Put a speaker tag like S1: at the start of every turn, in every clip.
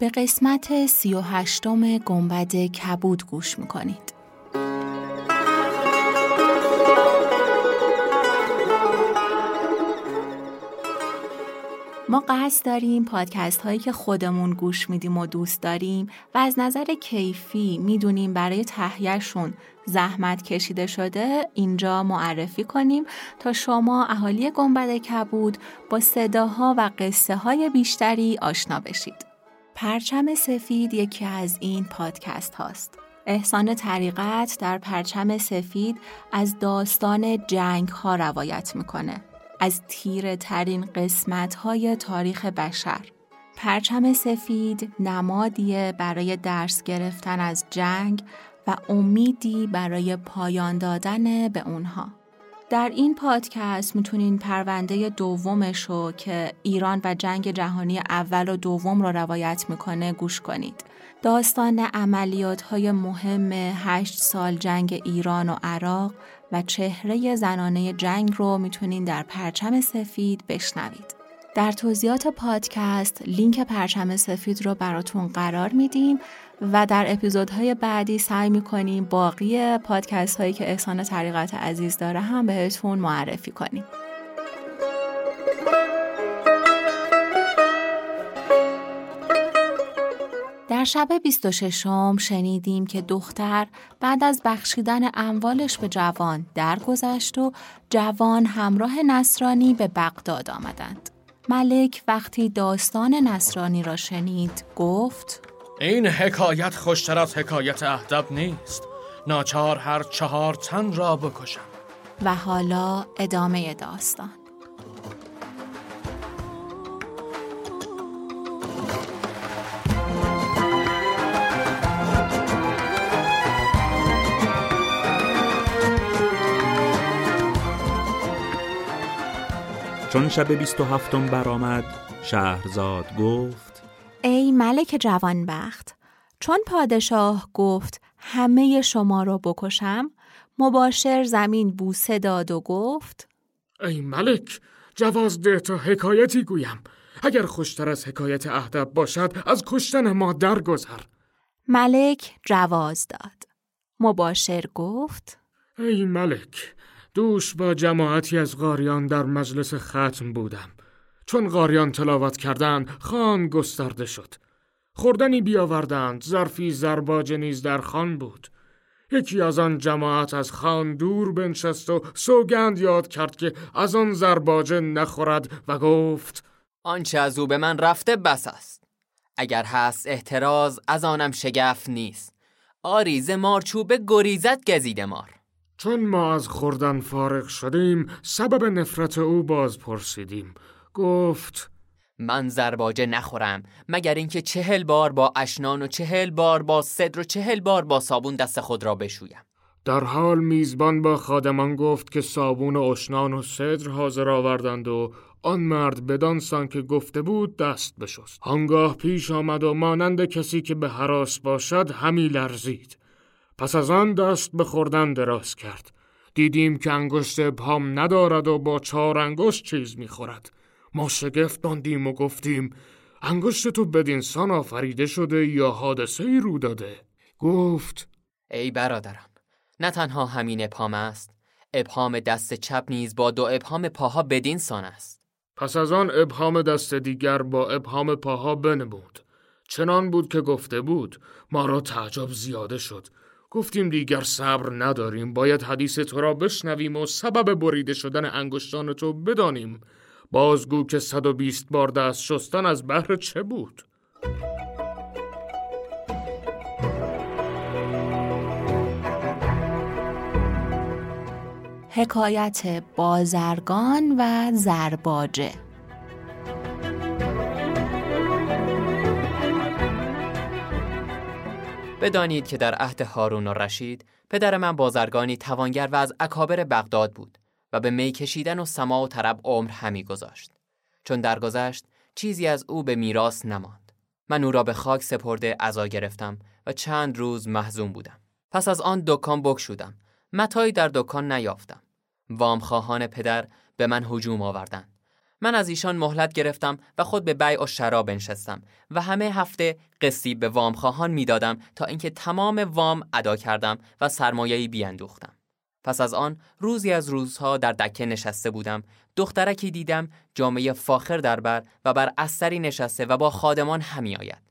S1: به قسمت سی و هشتم گنبد کبود گوش می‌کنید ما قصد داریم پادکست هایی که خودمون گوش میدیم و دوست داریم و از نظر کیفی می‌دونیم برای تهیهشون زحمت کشیده شده اینجا معرفی کنیم تا شما اهالی گنبد کبود با صداها و قصه های بیشتری آشنا بشید. پرچم سفید یکی از این پادکست هاست. احسان طریقت در پرچم سفید از داستان جنگ ها روایت می‌کنه. از تیره ترین قسمت های تاریخ بشر. پرچم سفید نمادیه برای درس گرفتن از جنگ و امیدی برای پایان دادن به اونها. در این پادکست می‌تونین پرونده دومش رو که ایران و جنگ جهانی اول و دوم رو روایت می‌کنه گوش کنید. داستان عملیات های مهم هشت سال جنگ ایران و عراق و چهره زنانه جنگ رو می‌تونین در پرچم سفید بشنوید. در توضیحات پادکست لینک پرچم سفید رو براتون قرار میدیم و در اپیزودهای بعدی سعی می‌کنیم باقی پادکست هایی که احسان طریقت عزیز داره هم بهتون معرفی کنیم. در شب 26 شنیدیم که دختر بعد از بخشیدن اموالش به جوان درگذشت و جوان همراه نصرانی به بغداد آمدند. ملک وقتی داستان نصرانی را شنید گفت
S2: این حکایت خوشتر از حکایت اهدب نیست. ناچار هر چهار تن را بکشم.
S1: و حالا ادامه داستان.
S3: چون شب بیست و هفتم برآمد شهرزاد گفت
S1: ای ملک جوانبخت چون پادشاه گفت همه شما را بکشم مباشر زمین بوسه داد و گفت
S2: ای ملک جواز ده تا حکایتی گویم. اگر خوشتر از حکایت اهدب باشد از کشتن ما درگذر.
S1: ملک جواز داد. مباشر گفت
S2: ای ملک دوش با جماعتی از غاریان در مجلس ختم بودم. چون غاریان تلاوت کردند خان گسترده شد. خوردنی بیاوردند ظرفی زرباج نیز در خان بود. یکی از آن جماعت از خان دور بنشست و سوگند یاد کرد که از آن زرباجه نخورد و گفت
S4: آنچه از او به من رفته بس است. اگر هست احتراز از آنم شگفت نیست. آریز مارچوبه گریزت گزیده مار.
S2: چون ما از خوردن فارغ شدیم سبب نفرت او باز پرسیدیم. گفت
S4: من زرباجه نخورم مگر اینکه چهل بار با اشنان و چهل بار با صدر و چهل بار با صابون دست خود را بشویم.
S2: در حال میزبان با خادمان گفت که صابون و اشنان و صدر حاضر آوردند و آن مرد بدانسان که گفته بود دست بشست. آنگاه پیش آمد و مانند کسی که به حراس باشد همی لرزید. پس از آن دست به خوردن دراز کرد. دیدیم که انگشت ابهام ندارد و با چهار انگشت چیز می‌خورد. ما شگفت باندیم و گفتیم انگشت تو بدینسان آفریده شده یا حادثه ای رو داده؟ گفت
S4: ای برادرم نه تنها همین ابهام است ابهام دست چپ نیز با دو ابهام پاها بدینسان است.
S2: پس از آن ابهام دست دیگر با ابهام پاها بنمود. چنان بود که گفته بود ما را تعجب زیاده شد. گفتیم دیگر صبر نداریم باید حدیث تو را بشنویم و سبب بریده شدن انگشتان تو بدانیم بازگو که 120 بار دست شستن از بهر چه بود؟
S1: حکایت بازرگان و زرباجه
S4: بدانید که در عهد هارون و رشید پدر من بازرگانی توانگر و از اکابر بغداد بود و به می کشیدن و سما و طرب عمر همی گذاشت. چون درگذشت چیزی از او به میراث نماند. من او را به خاک سپرده عزا گرفتم و چند روز محزون بودم. پس از آن دکان بکشودم متایی در دکان نیافتم. وامخواهان پدر به من هجوم آوردند. من از ایشان مهلت گرفتم و خود به بیع و شراب نشستم و همه هفته قسطی به وامخواهان می‌دادم تا اینکه تمام وام ادا کردم و سرمایه‌ای بیاندوختم پس از آن روزی از روزها در دکه نشسته بودم. دخترکی دیدم جامعه فاخر در بر و بر استری نشسته و با خادمان همی آید.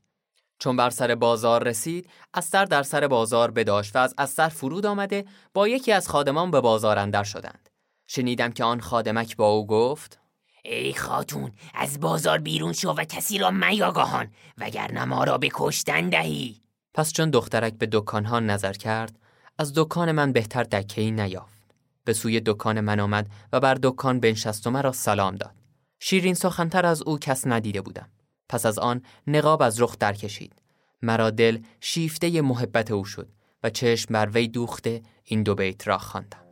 S4: چون بر سر بازار رسید استر در سر بازار بداشت و از استر فرود آمده با یکی از خادمان به بازار اندر شدند. شنیدم که آن خادمک با او گفت
S5: ای خاتون از بازار بیرون شو و کسی را میاگاهان وگرنه ما را به کشتن دهی.
S4: پس چون دخترک به دکانها نظر کرد از دکان من بهتر دکهی نیافت. به سوی دکان من آمد و بر دکان بنشست و مرا سلام داد. شیرین سخنتر از او کس ندیده بودم. پس از آن نقاب از رخ در کشید مرا دل شیفته محبت او شد و چشم بر وی دوخته این دو بیت را خواندم.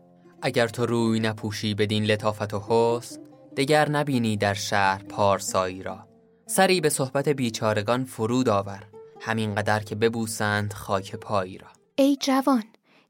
S4: اگر تو روی نپوشی بدین لطافت و حسن دگر نبینی در شهر پارسایی را. سری به صحبت بیچارگان فرود آور همینقدر که ببوسند خاک پایی را.
S1: ای جوان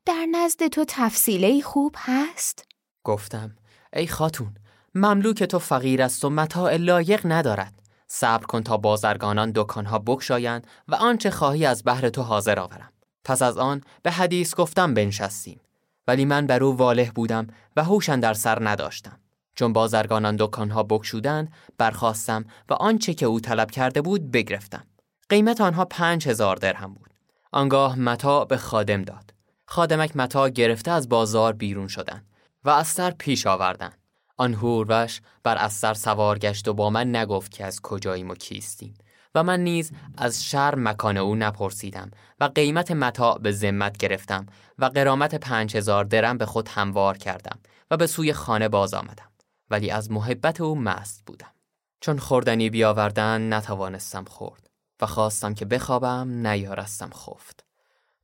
S1: در نزد تو تفصیله خوب هست؟
S4: گفتم ای خاتون مملوک تو فقیر است و متاع لایق ندارد. صبر کن تا بازرگانان دکانها بکشایند و آنچه خواهی از بهر تو حاضر آورم. پس از آن به حدیث گفتم بنشستیم. ولی من بر او واله بودم و هوشن در سر نداشتم. چون بازرگانان دکانها بکشودند برخواستم و آنچه که او طلب کرده بود بگرفتم. قیمت آنها پنج هزار درهم بود. آنگاه متا به خادم داد. خادمک متا گرفته از بازار بیرون شدند و از سر پیش آوردند. آن هوروش بر استر سوار گشت و با من نگفت که از کجاییم و کیستیم و من نیز از شر مکان او نپرسیدم و قیمت متاع به ذمت گرفتم و قرامت پنج هزار درم به خود هموار کردم و به سوی خانه باز آمدم. ولی از محبت او مست بودم. چون خوردنی بیاوردن نتوانستم خورد و خواستم که بخوابم نیارستم خفت.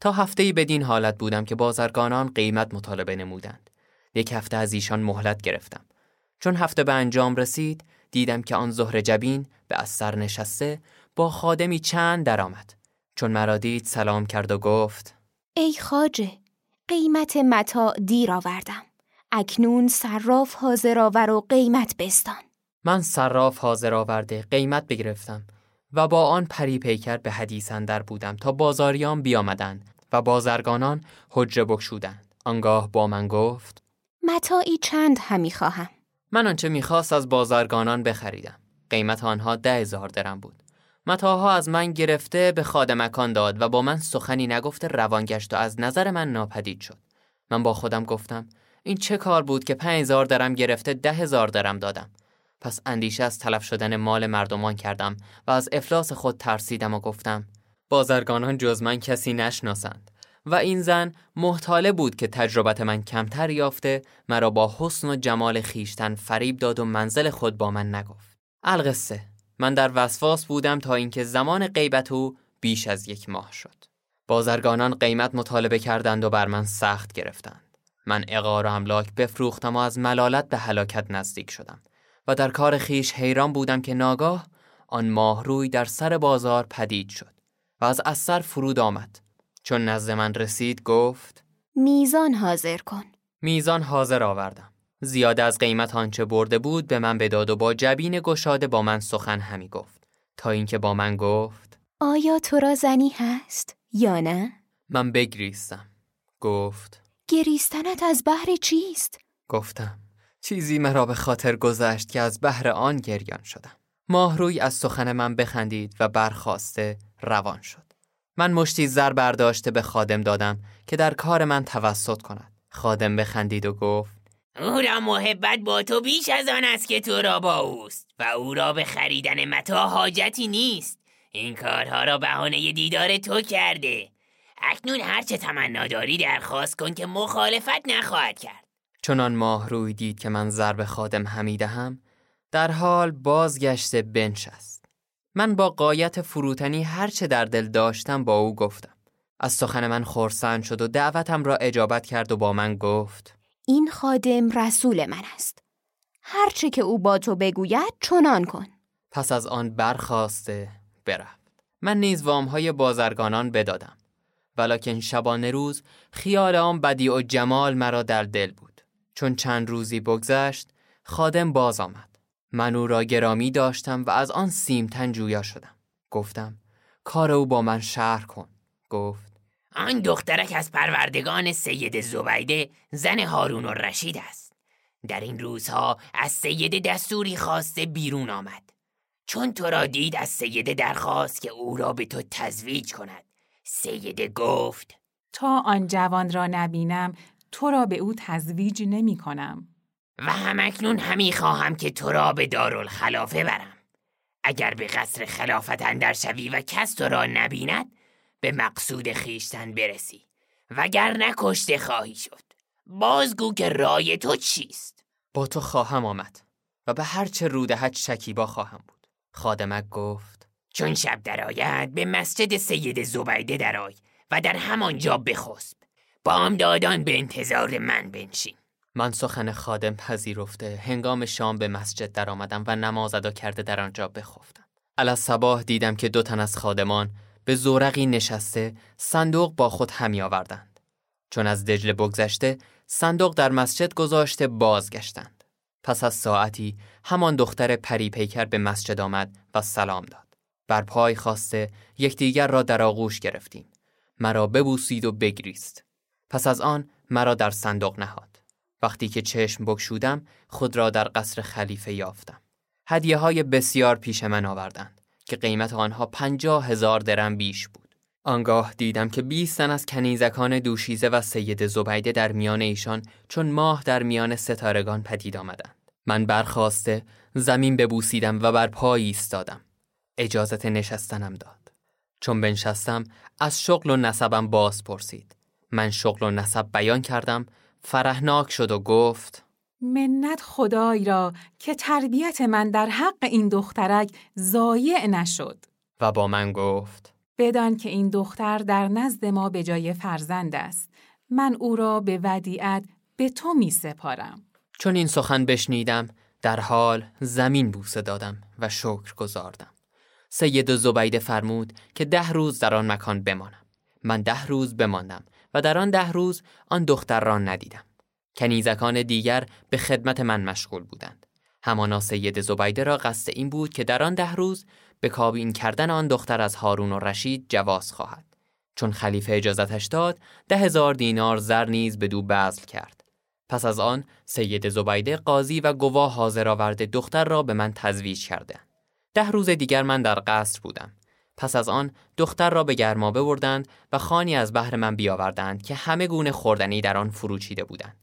S4: تا هفته بدین حالت بودم که بازرگانان قیمت مطالبه نمودند. یک هفته از ایشان مهلت گرفتم. چون هفته به انجام رسید دیدم که آن ظهر جبین به اثر نشسته با خادمی چند درآمد. چون مرا دید سلام کرد و گفت
S1: ای خاجه قیمت متا دیر آوردم. اکنون صراف حاضر آور و قیمت بستان.
S4: من صراف حاضر آورده قیمت بگرفتم و با آن پری پیکر به حدیث اندر بودم تا بازاریان بیامدند و بازرگانان حجره بکشودند آنگاه با من گفت
S1: متاعی چند همی خواهم؟
S4: من آنچه می‌خواست از بازرگانان بخریدم. قیمت آنها ده هزار درم بود. متاها از من گرفته به خادمکان داد و با من سخنی نگفته روان گشت و از نظر من ناپدید شد. من با خودم گفتم این چه کار بود که پنج هزار درم گرفته ده هزار درم دادم؟ پس اندیشه از تلف شدن مال مردمان کردم و از افلاس خود ترسیدم و گفتم بازرگانان جز من کسی نشناسند و این زن محتاله بود که تجربت من کمتر یافته مرا با حسن و جمال خیشتن فریب داد و منزل خود با من نگفت. القصه. من در وسواس بودم تا اینکه زمان غیبت او بیش از یک ماه شد. بازرگانان قیمت مطالبه کردند و بر من سخت گرفتند. من اقار و املاک بفروختم و از ملالت به هلاکت نزدیک شدم و در کار خیش حیران بودم که ناگاه آن ماه روی در سر بازار پدید شد و از اثر فرود آمد. چون نزد من رسید گفت
S1: میزان حاضر کن.
S4: میزان حاضر آوردم. زیاده از قیمت آنچه برده بود به من بداد و با جبین گشاده با من سخن همی گفت. تا اینکه با من گفت
S1: آیا تو را زنی هست یا نه؟
S4: من بگریستم. گفت
S1: گریستنت از بحر چیست؟
S4: گفتم. چیزی مرا به خاطر گذشت که از بهر آن گریان شدم. ماهروی از سخن من بخندید و برخواسته روان شد. من مشتی زر برداشته به خادم دادم که در کار من توسط کند. خادم بخندید و گفت
S5: او را محبت با تو بیش از آن است که تو را با اوست و او را به خریدن متا حاجتی نیست. این کارها را بهانه دیدار تو کرده. اکنون هرچه تمنا داری درخواست کن که مخالفت نخواهد کرد
S4: چنان ماه روی دید که من ضرب خادم هم در حال بازگشته بنشست من با قایت فروتنی هرچه در دل داشتم با او گفتم از سخن من خورسند شد و دعوتم را اجابت کرد و با من گفت
S6: این خادم رسول من است. هرچه که او با تو بگوید چنان کن.
S4: پس از آن برخواسته برفت. من نیز وامهای بازرگانان بدادم. ولیکن شبانه روز خیال آن بدی و جمال مرا در دل بود. چون چند روزی بگذشت خادم باز آمد. من او را گرامی داشتم و از آن سیمتن جویا شدم. گفتم کار او با من شهر کن. گفت
S5: آن دخترک از پروردگان سید زبیده زن هارون و رشید است. در این روزها از سید دستوری خواسته بیرون آمد. چون تو را دید از سید درخواست که او را به تو تزویج کند. سید گفت.
S7: تا آن جوان را نبینم تو را به او تزویج نمی کنم.
S5: و همکنون همی خواهم که تو را به دارالخلافه برم. اگر به قصر خلافت اندر شوی و کس تو را نبیند به مقصود خیشتن برسی. وگر نکشته خواهی شد. بازگو که رای تو چیست؟
S4: با تو خواهم آمد و به هر چه رودهت شکیبا خواهم بود. خادمک گفت
S5: چون شب درآید به مسجد سید زبیده درآی و در همانجا بخسب. بامدادان به انتظار من بنشین.
S4: من سخن خادم پذیرفته هنگام شام به مسجد درآمدم و نماز ادا کرده در آنجا بخفتم. علا صباح دیدم که دو تن از خادمان به زورقی نشسته صندوق با خود همی آوردند. چون از دجله بگذشته صندوق در مسجد گذاشته بازگشتند. پس از ساعتی همان دختر پری پیکر به مسجد آمد و سلام داد. بر پای خواسته یکدیگر را در آغوش گرفتیم. مرا ببوسید و بگریست. پس از آن مرا در صندوق نهاد. وقتی که چشم بکشودم خود را در قصر خلیفه یافتم. هدیه های بسیار پیش من آوردند که قیمت آنها پنجاه هزار درم بیش بود. آنگاه دیدم که 20 تن از کنیزکان دوشیزه و سید زبیده در میان ایشان چون ماه در میان ستارگان پدید آمدند. من برخواسته زمین ببوسیدم و بر پای ایستادم. اجازت نشستنم داد. چون بنشستم از شغل و نسبم باز پرسید. من شغل و نسب بیان کردم فرهناک شد و گفت
S7: منت خدای را که تربیت من در حق این دخترک زایع نشد.
S4: و با من گفت
S7: بدان که این دختر در نزد ما به جای فرزند است. من او را به ودیعت به تو می سپارم.
S4: چون این سخن بشنیدم در حال زمین بوسه دادم و شکر گذاردم سید زبیده فرمود که ده روز در آن مکان بمانم. من ده روز بماندم و در آن ده روز آن دختر را ندیدم. کنیزکان دیگر به خدمت من مشغول بودند. همانا سید زبیده را قصد این بود که در آن ده روز به کابین کردن آن دختر از هارون و رشید جواز خواهد. چون خلیفه اجازتش داد ده هزار دینار زر نیز به دو بذل کرد. پس از آن سید زبیده قاضی و گواه حاضر آورده دختر را به من تزویج کرده. ده روز دیگر من در قصر بودم. پس از آن دختر را به گرما بردند و خانی از بهر من بیاوردند که همه گونه خوردنی در آن فروچیده بودند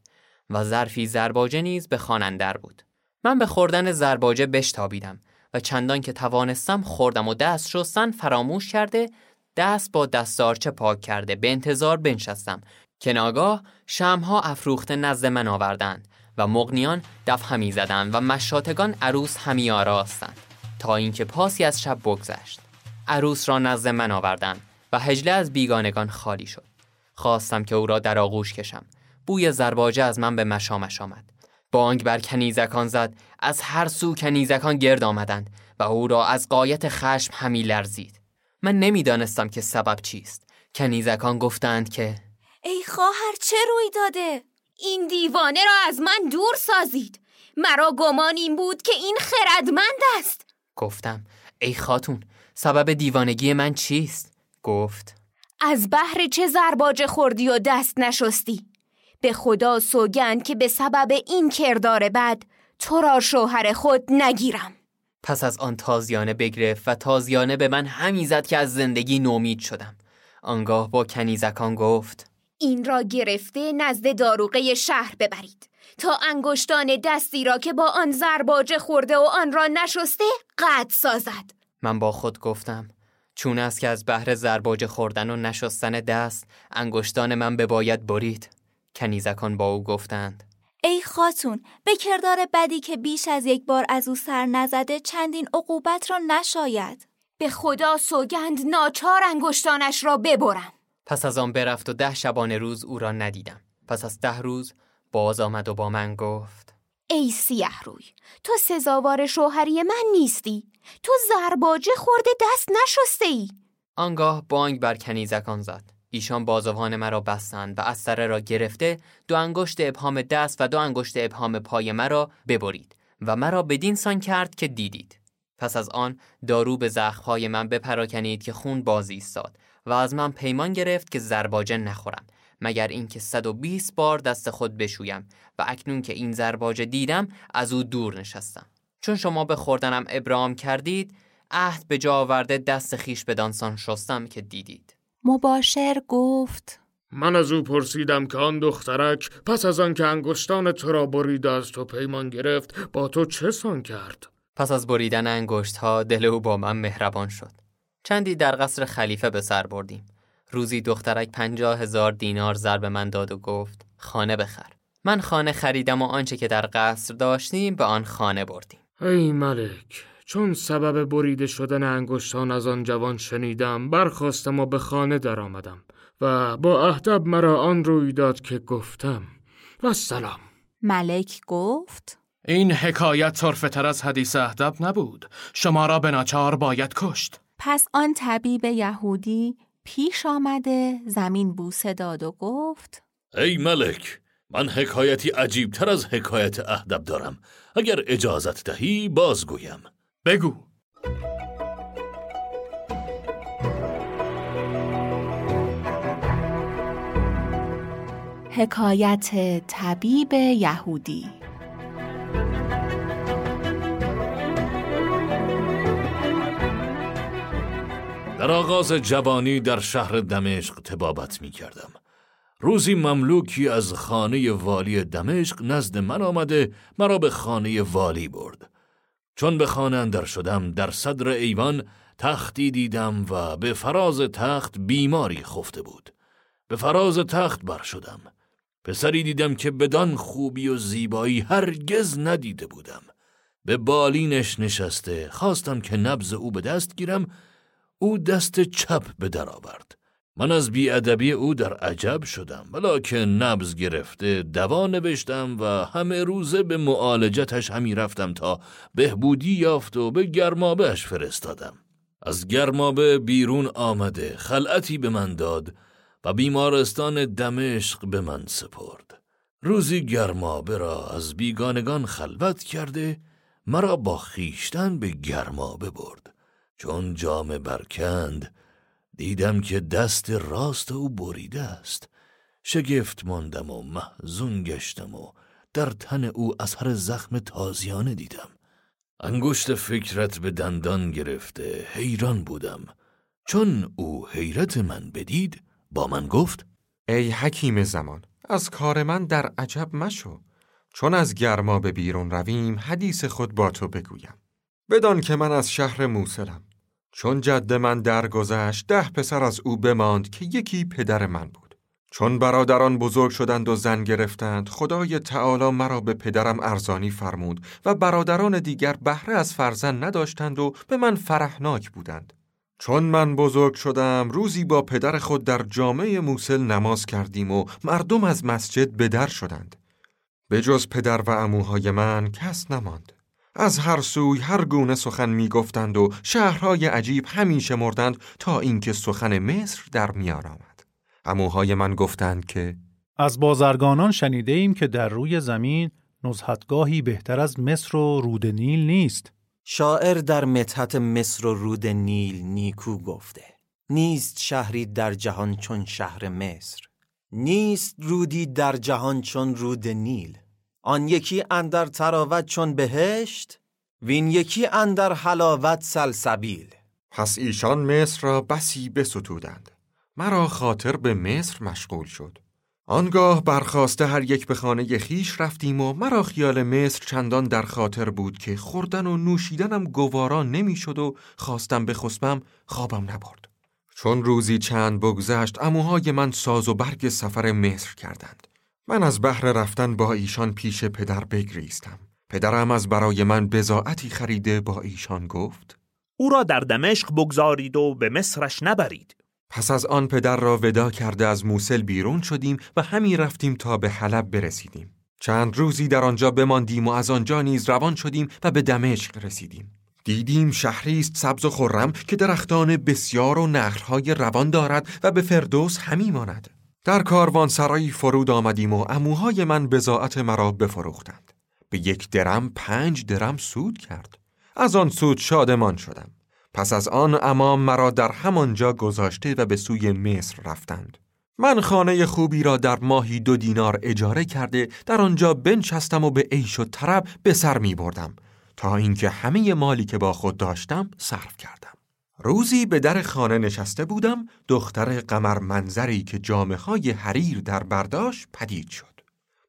S4: و ظرفی زرباجه نیز به خانندر بود. من به خوردن زرباجه بشتابیدم و چندان که توانستم خوردم و دست شستن فراموش کرده دست با دستارچه پاک کرده به انتظار بنشستم که ناگاه شمها افروخته نزد من آوردند و مغنیان دف همی زدند و مشاتگان عروس همی آراستند. تا اینکه پاسی از شب بگذشت. عروس را نزد من آوردند و هجله از بیگانگان خالی شد. خواستم که او را در آغوش کشم. بوی زرباجه از من به مشامش آمد. بانگ بر کنیزکان زد. از هر سو کنیزکان گرد آمدند و او را از قایت خشم همی لرزید. من نمی‌دانستم که سبب چیست. کنیزکان گفتند که
S6: ای خواهر چه روی داده؟ این دیوانه را از من دور سازید. مرا گمان این بود که این خردمند است.
S4: گفتم. ای خاتون سبب دیوانگی من چیست؟ گفت.
S6: از بحر چه زرباجه خوردی و دست نشستی؟ به خدا سوگند که به سبب این کردار بد تو را شوهر خود نگیرم.
S4: پس از آن تازیانه بگرفت و تازیانه به من همی زد که از زندگی نومید شدم. آنگاه با کنیزکان گفت.
S6: این را گرفته نزد داروغه شهر ببرید. تا انگشتان دستی را که با آن زرباجه خورده و آن را نشسته قد سازد.
S4: من با خود گفتم چون است که از بحر زرباجه خوردن و نشستن دست انگشتان من به باید برید. کنیزکان با او گفتند.
S8: ای خاتون به کردار بدی که بیش از یک بار از او سر نزده چندین عقوبت را نشاید.
S6: به خدا سوگند ناچار انگشتانش را ببرم.
S4: پس از آن برفت و ده شبانه روز او را ندیدم. پس از ده روز باز آمد و با من گفت.
S6: ای سیه روی تو سزاوار شوهری من نیستی. تو زرباجه خورده دست نشسته ای
S4: آنگاه بانگ بر کنیزکان زد. ایشان بازوان مرا بستند و از سره را گرفته دو انگشت ابهام دست و دو انگشت ابهام پای مرا ببرید و مرا بدین سان کرد که دیدید. پس از آن دارو به زخمهای من بپراکنید که خون باز ایستاد و از من پیمان گرفت که زرباجه نخورم مگر اینکه 120 بار دست خود بشویم و اکنون که این زرباجه دیدم از او دور نشستم. چون شما به خوردنم ابرام کردید عهد به جا آورده دست خیش به دانسان شستم که دیدید.
S1: مباشر گفت.
S2: من از او پرسیدم که آن دخترک پس از آن که انگشتان تو را برید از تو پیمان گرفت با تو چه سان کرد؟
S4: پس از بریدن انگشت ها دل او با من مهربان شد. چندی در قصر خلیفه به سر بردیم. روزی دخترک پنجاه هزار دینار زر به من داد و گفت خانه بخر. من خانه خریدم و آنچه که در قصر داشتیم به آن خانه بردیم.
S2: ای ملک چون سبب بریده شدن انگشتان از آن جوان شنیدم برخواستم و به خانه درآمدم و با اهدب مرا آن روی داد که گفتم. و سلام
S1: ملک گفت
S9: این حکایت صرفه تر از حدیث اهدب نبود. شما را به ناچار باید کشت.
S1: پس آن طبیب یهودی پیش آمده زمین بوسه داد و گفت
S10: ای ملک من حکایتی عجیب تر از حکایت اهدب دارم. اگر اجازت دهی بازگویم.
S9: بگو.
S1: حکایت طبیب یهودی.
S10: در آغاز جوانی در شهر دمشق تبابت می کردم. روزی مملوکی از خانه والی دمشق نزد من آمده مرا به خانه والی برد. چون به خانه اندر شدم در صدر ایوان تختی دیدم و به فراز تخت بیماری خفته بود. به فراز تخت بر شدم. پسری دیدم که بدان خوبی و زیبایی هرگز ندیده بودم. به بالینش نشسته خواستم که نبز او به دست گیرم او دست چپ به در آورد. من از بیادبی او در عجب شدم ولی که نبز گرفته دوا نوشتم و همه روزه به معالجتش همی رفتم تا بهبودی یافت و به گرمابهش فرستادم. از گرمابه بیرون آمده خلعتی به من داد و بیمارستان دمشق به من سپرد. روزی گرمابه را از بیگانگان خلوت کرده مرا با خیشتن به گرمابه برد. چون جام برکند دیدم که دست راست او بریده است. شگفت ماندم و محزون گشتم و در تن او اثر زخم تازیانه دیدم. انگشت فکرت به دندان گرفته حیران بودم. چون او حیرت من بدید با من گفت
S11: ای حکیم زمان از کار من در عجب مشو. چون از گرما به بیرون رویم حدیث خود با تو بگویم. بدان که من از شهر موسلم. چون جد من درگذشت ده پسر از او بماند که یکی پدر من بود. چون برادران بزرگ شدند و زن گرفتند خدای تعالی مرا به پدرم ارزانی فرمود و برادران دیگر بهره از فرزند نداشتند و به من فرحناک بودند. چون من بزرگ شدم روزی با پدر خود در جامعه موسل نماز کردیم و مردم از مسجد به در شدند. به جز پدر و اموهای من کس نماند. از هر سوی هر گونه سخن می گفتند و شهرهای عجیب همیشه مردند تا اینکه سخن مصر در میان آمد. اموهای من گفتند که
S12: از بازرگانان شنیده ایم که در روی زمین نزهتگاهی بهتر از مصر و رود نیل نیست.
S13: شاعر در متحت مصر و رود نیل نیکو گفته. نیست شهری در جهان چون شهر مصر. نیست رودی در جهان چون رود نیل. آن یکی اندر تراوت چون بهشت وین یکی اندر حلاوت سلسبیل.
S11: پس ایشان مصر را بسی بستودند. مرا خاطر به مصر مشغول شد. آنگاه برخواسته هر یک به خانه خیش رفتیم و مرا خیال مصر چندان در خاطر بود که خوردن و نوشیدنم گوارا نمی‌شد و خواستم به خسبم خوابم نبرد. چون روزی چند بگذشت اموهای من ساز و برگ سفر مصر کردند. من از بحر رفتن با ایشان پیش پدر بگریستم. پدرم از برای من بزاعتی خریده با ایشان گفت
S3: او را در دمشق بگذارید و به مصرش نبرید.
S11: پس از آن پدر را ودا کرده از موسل بیرون شدیم و همین رفتیم تا به حلب برسیدیم. چند روزی در آنجا بماندیم و از آنجا نیز روان شدیم و به دمشق رسیدیم. دیدیم شهری است سبز و خرم که درختان بسیار و نهرهای روان دارد و به فردوس همی ماند. در کاروان سرایی فرود آمدیم و اموهای من بزاعت مرا بفروختند. به یک درم پنج درم سود کرد. از آن سود شادمان شدم. پس از آن امام مرا در همانجا گذاشته و به سوی مصر رفتند. من خانه خوبی را در ماهی دو دینار اجاره کرده در آنجا بنشستم و به عیش و طرب به سر می بردم تا اینکه همه مالی که با خود داشتم صرف کردم. روزی به در خانه نشسته بودم دختر قمر منظری که جامعه های حریر در برداشت پدید شد.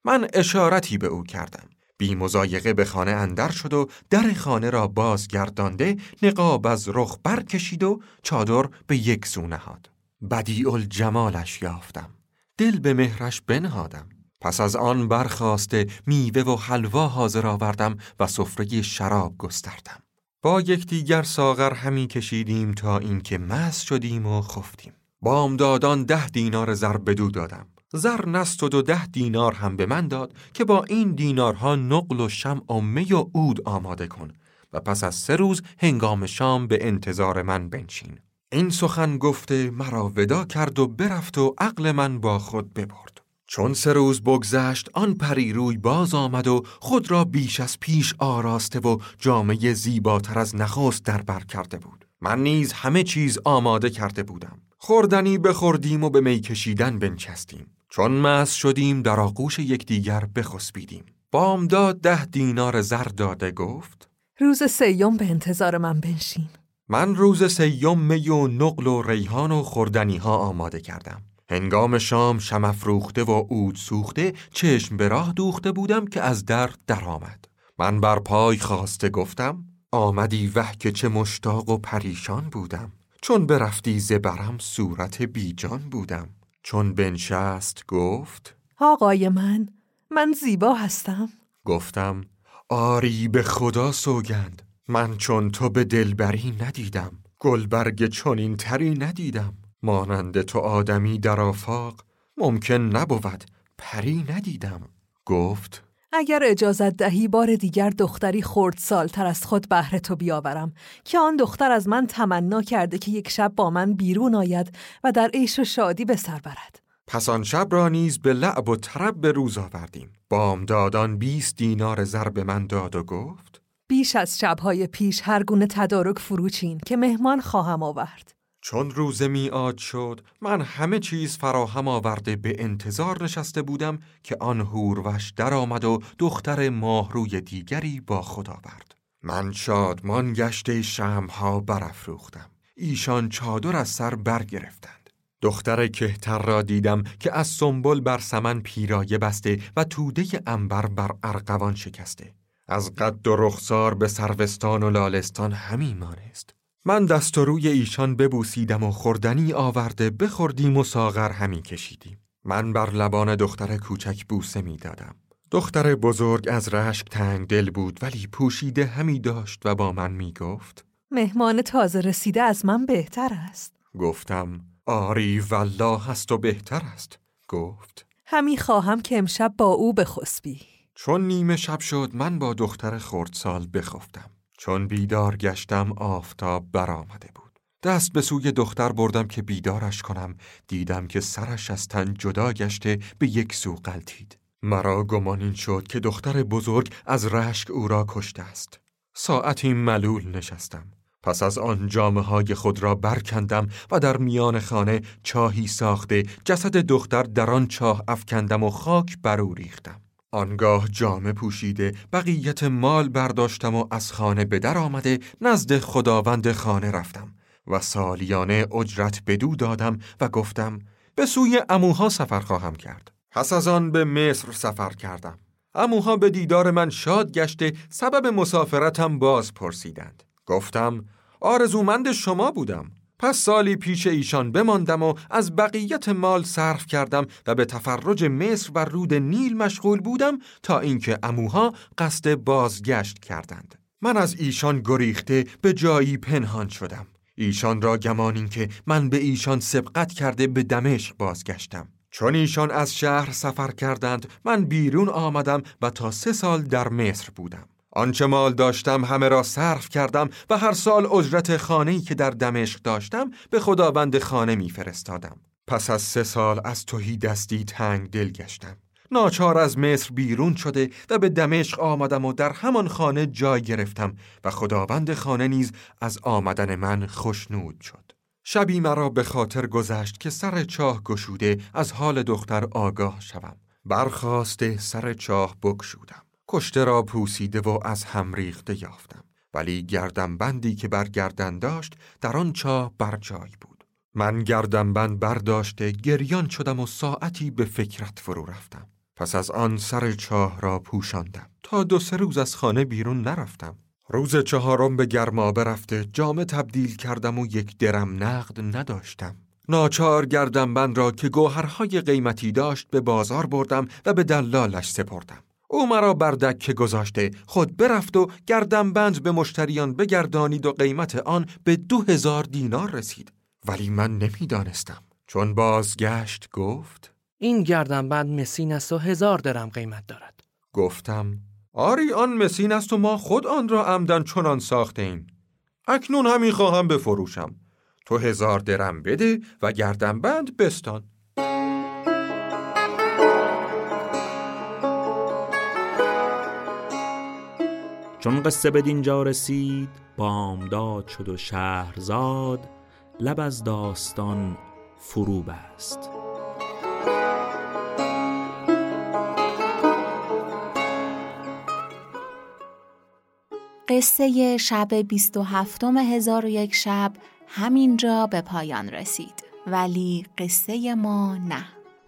S11: من اشارتی به او کردم. بی مزایقه به خانه اندر شد و در خانه را بازگردانده نقاب از رخ برکشید و چادر به یک سو نهاد. بدیع الجمالش یافتم. دل به مهرش بنهادم. پس از آن برخواسته میوه و حلوا حاضر آوردم و سفره شراب گستردم. با یکدیگر ساغر همی کشیدیم تا اینکه مست شدیم و خفتیم. بامدادان ده دینار زر بدو دادم. زر نستد و ده دینار هم به من داد که با این دینارها نقل و شم و می و عود آماده کن و پس از سه روز هنگام شام به انتظار من بنشین. این سخن گفته مرا ودا کرد و برفت و عقل من با خود ببرد. چون سه روز بگذشت آن پری روی باز آمد و خود را بیش از پیش آراسته و جامعه زیباتر از نخست در بر کرده بود. من نیز همه چیز آماده کرده بودم. خوردنی بخوردیم و به می کشیدن بنچستیم. چون مس شدیم در آغوش یکدیگر بخسبیدیم. بامداد ده دینار زر داده گفت
S14: روز سیوم به انتظار من بنشین.
S11: من روز سیوم می و نقل و ریحان و خوردنی ها آماده کردم. هنگام شام شم فروخته و عود سوخته چشم به راه دوخته بودم که از در درآمد. من بر پای خواسته گفتم آمدی وح که چه مشتاق و پریشان بودم. چون برفتی زبرم صورت بیجان بودم. چون بنشست گفت
S14: آقای من من زیبا هستم
S11: گفتم آری به خدا سوگند من چون تو به دلبری ندیدم گلبرگ چنین تری ندیدم مانند تو آدمی در آفاق ممکن نبود پری ندیدم. گفت
S14: اگر اجازت دهی بار دیگر دختری خورد سالتر از خود بهر تو بیاورم که آن دختر از من تمنا کرده که یک شب با من بیرون آید و در عیش و شادی به سر برد.
S11: پس آن شب را نیز به لعب و طرب به روز آوردیم. بامدادان بیست دینار زر به من داد و گفت
S14: بیش از شبهای پیش هر گونه تدارک فروچین که مهمان خواهم آورد.
S11: چون روز میعاد شد من همه چیز فراهم آورده به انتظار نشسته بودم که آن هوروش درآمد و دختر ماهروی دیگری با خود آورد. من شادمان گشته شمها برافروختم. ایشان چادر از سر برگرفتند. دختر کهتر را دیدم که از سنبل بر سمن پیرایه بسته و توده انبر بر ارغوان شکسته. از قد و رخسار به سروستان و لالستان همین مانست. من دست و روی ایشان ببوسیدم و خوردنی آورده بخوردیم و ساغر همی کشیدیم. من بر لبان دختر کوچک بوسه می دادم. دختر بزرگ از رشک تنگ دل بود ولی پوشیده همی داشت و با من می گفت
S14: مهمان تازه رسیده از من بهتر است.
S11: گفتم آری والله هست و بهتر است. گفت
S14: همی خواهم که امشب با او بخسبی.
S11: چون نیمه شب شد من با دختر خردسال بخفتم. چون بیدار گشتم آفتاب برآمده بود. دست به سوی دختر بردم که بیدارش کنم. دیدم که سرش از تن جدا گشته به یک سو قلتید مرا گمان این شد که دختر بزرگ از رشک او را کشته است. ساعتی ملول نشستم. پس از آن جامعه های خود را برکندم و در میان خانه چاهی ساخته جسد دختر در آن چاه افکندم و خاک بر او ریختم. آنگاه جامه پوشیده بقیت مال برداشتم و از خانه به در آمده نزد خداوند خانه رفتم و سالیانه اجرت بدو دادم و گفتم به سوی اموها سفر خواهم کرد. پس از آن به مصر سفر کردم. اموها به دیدار من شاد گشته سبب مسافرتم باز پرسیدند. گفتم آرزومند شما بودم. پس سالی پیش ایشان بماندم و از بقیت مال صرف کردم و به تفرج مصر و رود نیل مشغول بودم تا اینکه اموها قصد بازگشت کردند. من از ایشان گریخته به جایی پنهان شدم. ایشان را گمان که من به ایشان سبقت کرده به دمشق بازگشتم. چون ایشان از شهر سفر کردند من بیرون آمدم و تا سه سال در مصر بودم. آنچه مال داشتم همه را صرف کردم و هر سال اجرت خانه‌ای که در دمشق داشتم به خداوند خانه میفرستادم. پس از سه سال از توهی دستی تنگ دل گشتم. ناچار از مصر بیرون شده و به دمشق آمدم و در همان خانه جای گرفتم و خداوند خانه نیز از آمدن من خوشنود شد. شبی مرا به خاطر گذشت که سر چاه گشوده از حال دختر آگاه شوم. برخواسته سر چاه بکشودم کشته را پوسیده و از هم ریخته یافتم. ولی گردم بندی که بر گردن داشت در آن چاه بر جای بود. من گردم بند برداشته گریان شدم و ساعتی به فکرت فرو رفتم. پس از آن سر چاه را پوشاندم. تا دو سه روز از خانه بیرون نرفتم. روز چهارم به گرما برفته جامه تبدیل کردم و یک درم نقد نداشتم. ناچار گردم بند را که گوهرهای قیمتی داشت به بازار بردم و به دلالش سپردم. او مرا بر دکه گذاشته. خود برفت و گردم بند به مشتریان بگردانید و قیمت آن به دو هزار دینار رسید. ولی من نمی‌دانستم. چون بازگشت گفت
S15: این گردنبند مسین است و هزار درم قیمت دارد.
S11: گفتم آری آن مسین است و ما خود آن را عمدن چنان ساخته ایم اکنون همین خواهم بفروشم. تو هزار درم بده و گردنبند بستان.
S3: چون قصه به دینجا رسید بامداد شد و شهرزاد لب از داستان فرو بست.
S1: قصه شب 27 هزار و یک شب همینجا به پایان رسید ولی قصه ما نه.